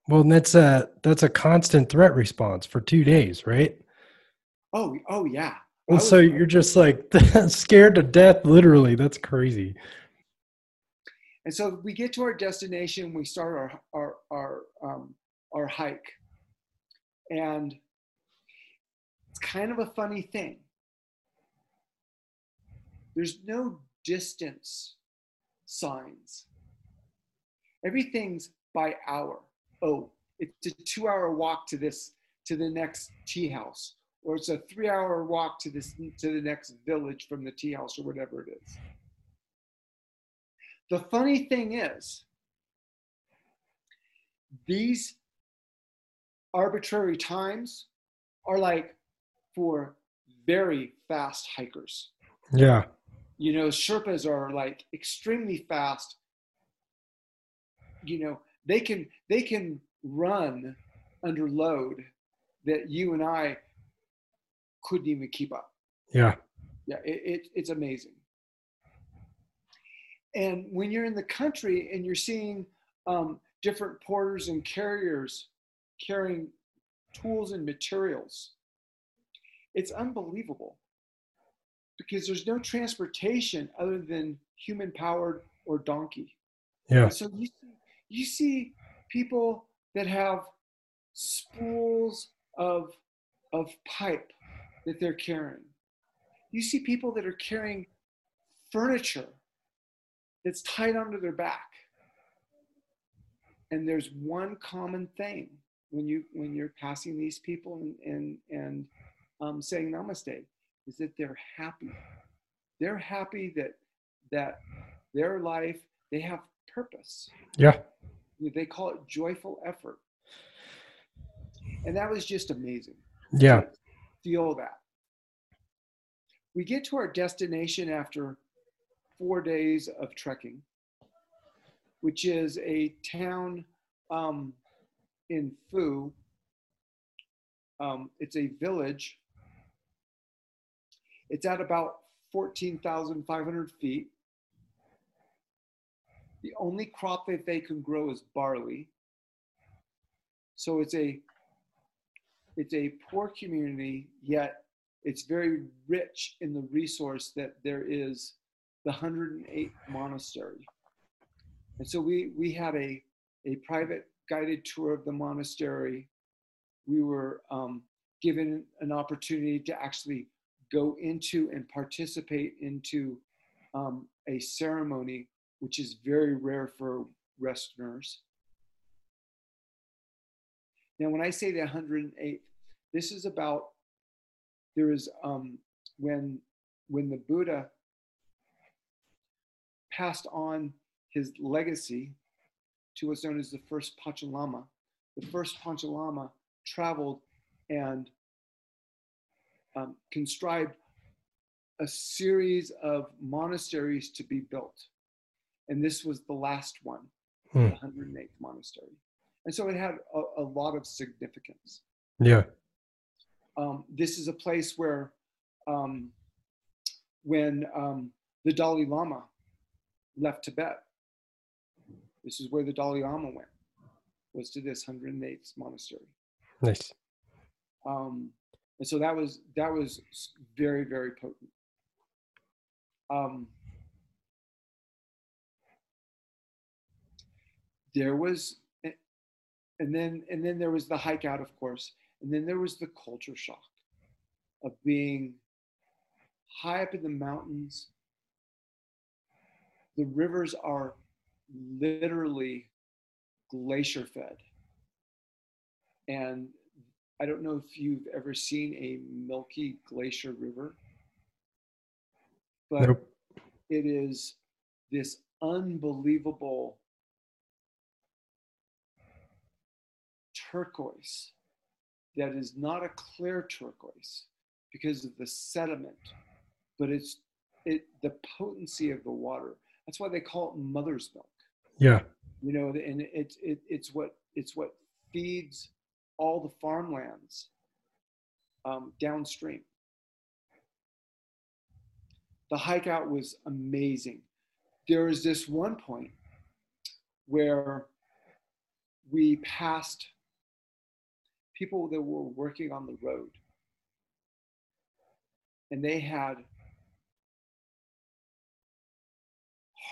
Well, and that's a that's a constant threat response for two days, right? Oh, oh yeah. And so you're just like scared to death, literally. That's crazy. And so we get to our destination. We start our our our um, our hike, and it's kind of a funny thing. There's no distance signs. Everything's by hour. Oh, it's a two-hour walk to this to the next tea house, or it's a three-hour walk to this to the next village from the tea house, or whatever it is. The funny thing is, these arbitrary times are like for very fast hikers. Yeah. You know, Sherpas are like extremely fast. You know, they can they can run under load that you and I couldn't even keep up. Yeah. Yeah, it, it, it's amazing. And when you're in the country and you're seeing um, different porters and carriers carrying tools and materials, it's unbelievable because there's no transportation other than human powered or donkey. Yeah. So you see, you see people that have spools of, of pipe that they're carrying. You see people that are carrying furniture that's tied onto their back. And there's one common thing when you when you're passing these people and and, and um, saying namaste is that they're happy. They're happy that that their life they have purpose. Yeah. They call it joyful effort. And that was just amazing. Yeah. Feel that. We get to our destination after four days of trekking, which is a town um, in Phu. Um, it's a village. It's at about 14,500 feet. The only crop that they can grow is barley. So it's a it's a poor community, yet it's very rich in the resource that there is the 108th monastery. And so we we had a a private guided tour of the monastery. We were um, given an opportunity to actually go into and participate into um, a ceremony which is very rare for Westerners. Now, when I say the 108th, this is about there is um, when when the Buddha passed on his legacy to what's known as the first Panchen Lama. The first Panchen Lama traveled and um, conscribed a series of monasteries to be built. And this was the last one, Hmm. the 108th monastery. And so it had a, a lot of significance. Yeah. Um, this is a place where, um, when um, the Dalai Lama left Tibet, this is where the Dalai Lama went, was to this 108th monastery. Nice. Um, and so that was that was very very potent. Um, there was, and then and then there was the hike out, of course, and then there was the culture shock of being high up in the mountains. The rivers are literally glacier fed, and I don't know if you've ever seen a milky glacier river, but Nope. it is this unbelievable turquoise that is not a clear turquoise because of the sediment, but it's it the potency of the water. That's why they call it mother's milk. Yeah. you know and it's it, it's what it's what feeds all the farmlands um, downstream. The hike out was amazing. There was this one point where we passed people that were working on the road and they had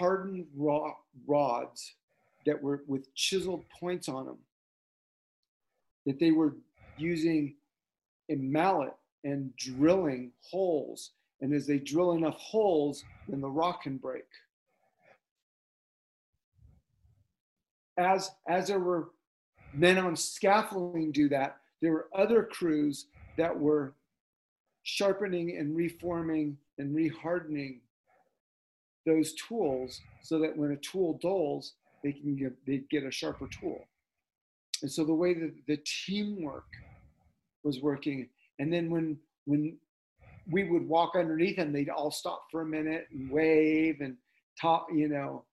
hardened raw rods that were with chiseled points on them that they were using a mallet and drilling holes and as they drill enough holes then the rock can break. As as there were men on scaffolding do that there were other crews that were sharpening and reforming and rehardening those tools so that when a tool dulls they can get they get a sharper tool. And so the way that the teamwork was working and then when when we would walk underneath them they'd all stop for a minute and wave and talk you know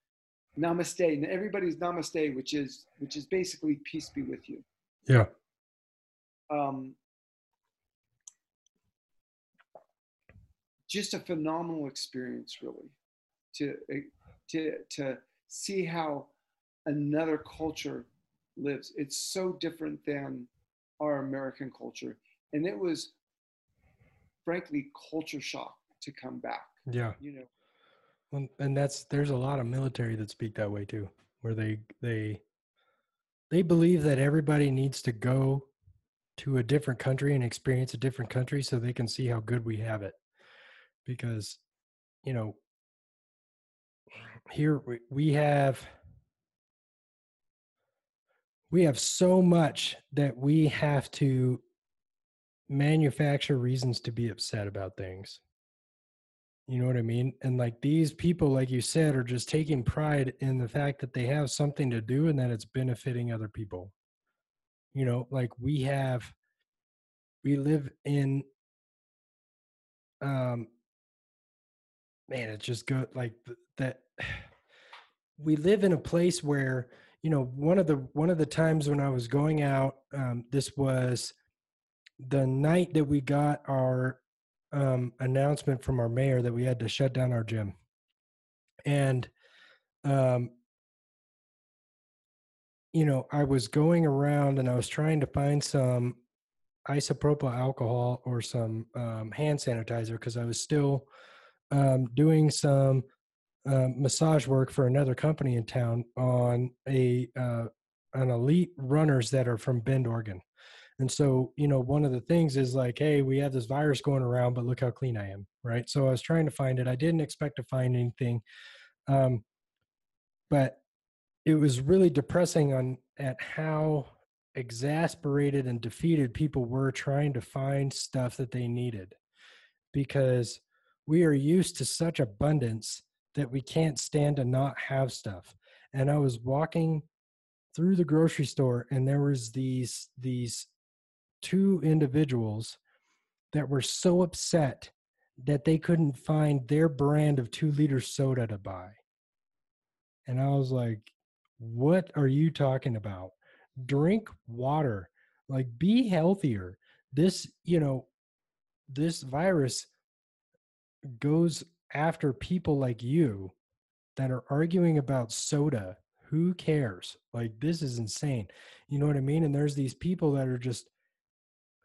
namaste and everybody's namaste which is which is basically peace be with you. Yeah. um, just a phenomenal experience really to to to see how another culture lives it's so different than our american culture and it was frankly culture shock to come back Yeah. you know Well, and that's there's a lot of military that speak that way too, where they they they believe that everybody needs to go to a different country and experience a different country so they can see how good we have it. Because, you know, here we, have we have so much that we have to manufacture reasons to be upset about things. You know what I mean? And like these people, like you said, are just taking pride in the fact that they have something to do and that it's benefiting other people. You know, like we have, we live in, um, man, it's just good. Like that, we live in a place where, you know, one of the one of the times when I was going out, um, this was the night that we got our um, announcement from our mayor that we had to shut down our gym. And, um, you know, I was going around and I was trying to find some isopropyl alcohol or some um, hand sanitizer because I was still um, doing some uh, massage work for another company in town on a uh, an elite runners that are from Bend, Oregon. And so, you know, one of the things is like, hey, we have this virus going around, but look how clean I am, right? So I was trying to find it. I didn't expect to find anything, um, but it was really depressing on at how exasperated and defeated people were trying to find stuff that they needed because we are used to such abundance that we can't stand to not have stuff. And I was walking through the grocery store and there was these these two individuals that were so upset that they couldn't find their brand of 2 liter soda to buy. And I was like, "What are you talking about? Drink water. Like be healthier. This, you know, this virus goes after people like you that are arguing about soda. Who cares? Like, this is insane. You know what I mean? And there's these people that are just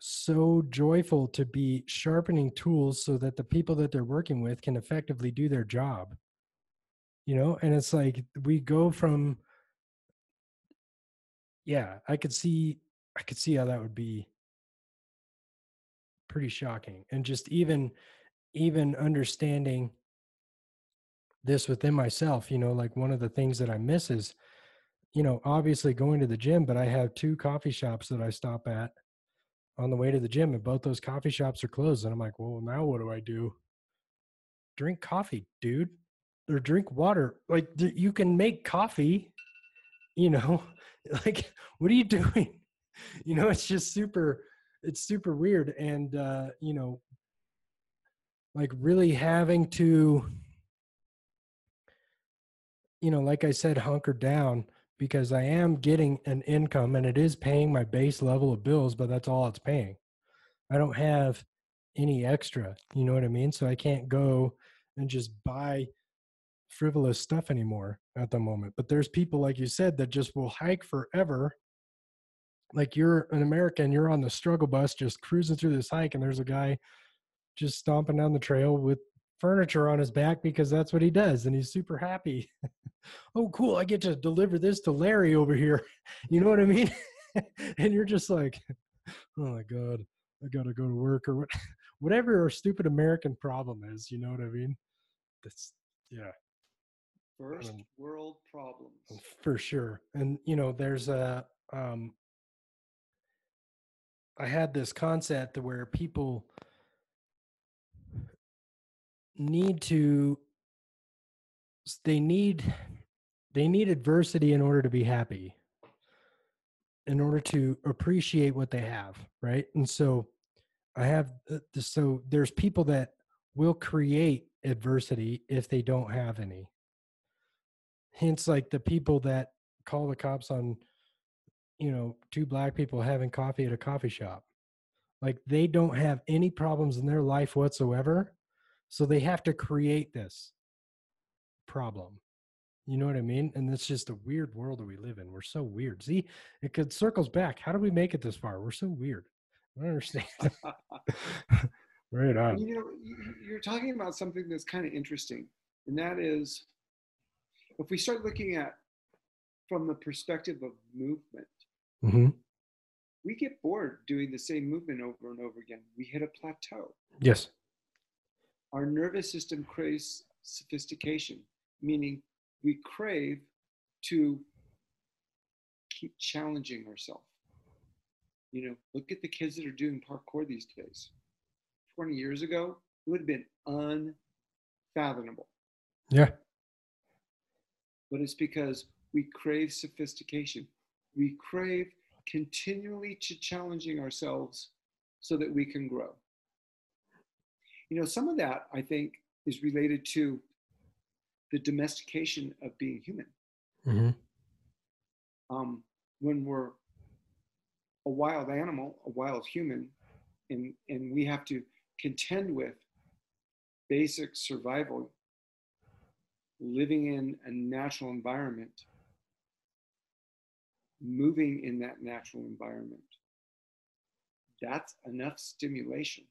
so joyful to be sharpening tools so that the people that they're working with can effectively do their job. You know, and it's like we go from, yeah, I could see, I could see how that would be pretty shocking. And just even, even understanding this within myself you know like one of the things that i miss is you know obviously going to the gym but i have two coffee shops that i stop at on the way to the gym and both those coffee shops are closed and i'm like well now what do i do? Drink coffee dude or drink water like you can make coffee you know like what are you doing? You know it's just super it's super weird and uh you know like really having to you know like i said hunker down because i am getting an income and it is paying my base level of bills but that's all it's paying. I don't have any extra you know what i mean? So i can't go and just buy frivolous stuff anymore at the moment. But there's people like you said that just will hike forever. Like you're an american you're on the struggle bus just cruising through this hike and there's a guy just stomping down the trail with furniture on his back because that's what he does and he's super happy. Oh cool i get to deliver this to larry over here. You know what i mean? And you're just like oh my god i gotta go to work or what whatever our stupid american problem is you know what i mean? That's yeah. First um, world problems. for sure and you know there's a um i had this concept where people need to they need they need adversity in order to be happy. In order to appreciate what they have right? And so i have uh, so there's people that will create adversity if they don't have any. Hence like the people that call the cops on you know two black people having coffee at a coffee shop. Like they don't have any problems in their life whatsoever so they have to create this problem. You know what I mean? And it's just a weird world that we live in. We're so weird. See, it could circles back. How do we make it this far? We're so weird. I don't understand. right on. You know, you're talking about something that's kind of interesting, and that is if we start looking at from the perspective of movement, mm-hmm. we get bored doing the same movement over and over again. We hit a plateau. Yes our nervous system craves sophistication, meaning we crave to keep challenging ourselves. You know, look at the kids that are doing parkour these days. 20 years ago, it would have been unfathomable. Yeah. But it's because we crave sophistication. We crave continually to challenging ourselves so that we can grow you know, some of that I think is related to the domestication of being human. Mm-hmm. Um, when we're a wild animal, a wild human, and and we have to contend with basic survival, living in a natural environment, moving in that natural environment. That's enough stimulation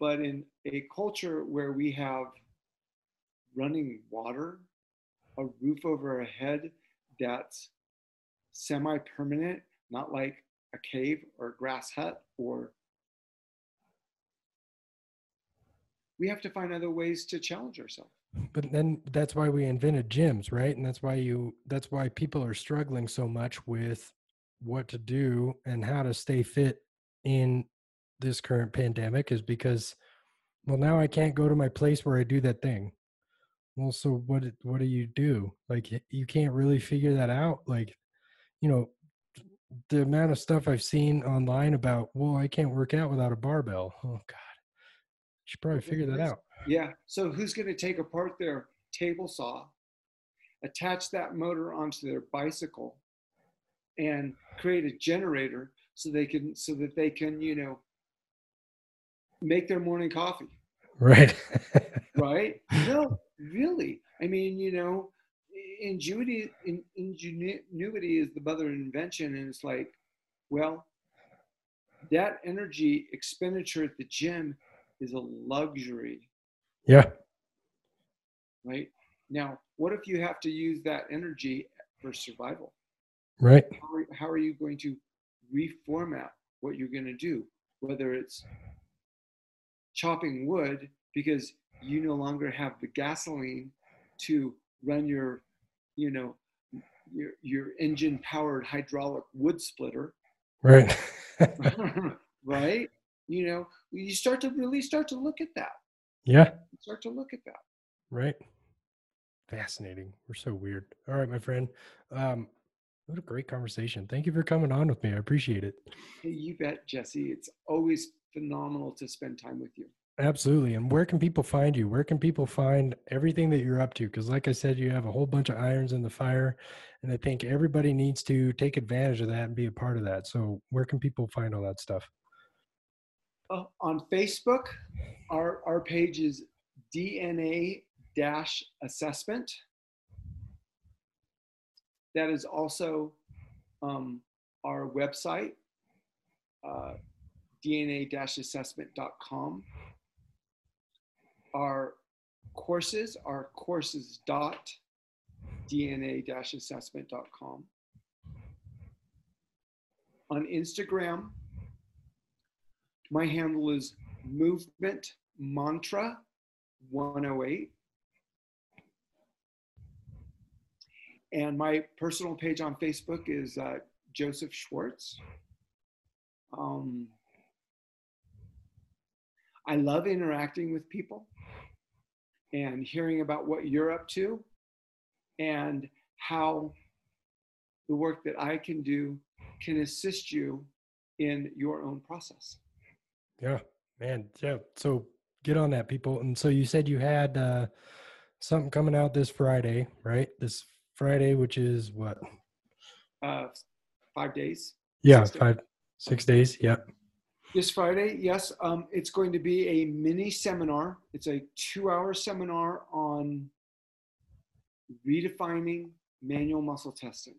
But in a culture where we have running water, a roof over our head that's semi permanent, not like a cave or a grass hut, or we have to find other ways to challenge ourselves. But then that's why we invented gyms, right? And that's why you that's why people are struggling so much with what to do and how to stay fit in this current pandemic is because well now I can't go to my place where I do that thing. Well, so what what do you do? Like you can't really figure that out like you know the amount of stuff I've seen online about, well, I can't work out without a barbell. Oh God, you should probably figure that out. Yeah. So who's going to take apart their table saw, attach that motor onto their bicycle, and create a generator so they can so that they can you know make their morning coffee. Right. right. No, really. I mean, you know, ingenuity, in, ingenuity is the mother of invention, and it's like, well, that energy expenditure at the gym is a luxury. Yeah. Right. Now, what if you have to use that energy for survival? Right. How are, how are you going to reformat what you're going to do? Whether it's chopping wood because you no longer have the gasoline to run your you know your your engine powered hydraulic wood splitter. Right. Right? You know you start to really start to look at that. Yeah. Start to look at that. Right. Fascinating. We're so weird. All right my friend. Um what a great conversation. Thank you for coming on with me. I appreciate it. Hey, you bet jesse. It's always phenomenal to spend time with you Absolutely. And where can people find you? Where can people find everything that you're up to? Because, like I said, you have a whole bunch of irons in the fire. And I think everybody needs to take advantage of that and be a part of that. So, where can people find all that stuff? Uh, on Facebook, our, our page is DNA dash assessment. That is also um, our website, uh, dna assessment.com our courses are courses.dna-assessment.com. On Instagram, my handle is movement mantra 108. And my personal page on Facebook is uh, Joseph Schwartz. Um, I love interacting with people and hearing about what you're up to and how the work that I can do can assist you in your own process. Yeah, man. Yeah. So get on that, people. And so you said you had uh, something coming out this Friday, right? This Friday, which is what? Uh, five days. Yeah, six five, days. six days. Yeah. This Friday, yes, um, it's going to be a mini seminar. It's a two hour seminar on redefining manual muscle testing.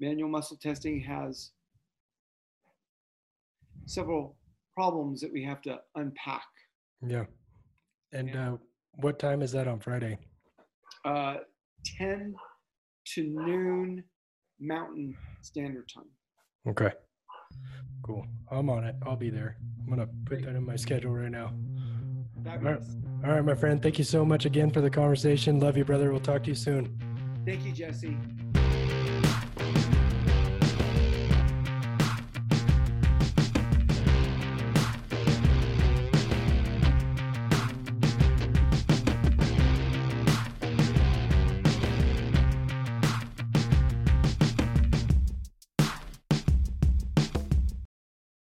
Manual muscle testing has several problems that we have to unpack. Yeah. And uh, what time is that on Friday? Uh, 10 to noon Mountain Standard Time. Okay. Cool. I'm on it. I'll be there. I'm gonna put that in my schedule right now. All right. All right, my friend. Thank you so much again for the conversation. Love you, brother. We'll talk to you soon. Thank you, Jesse.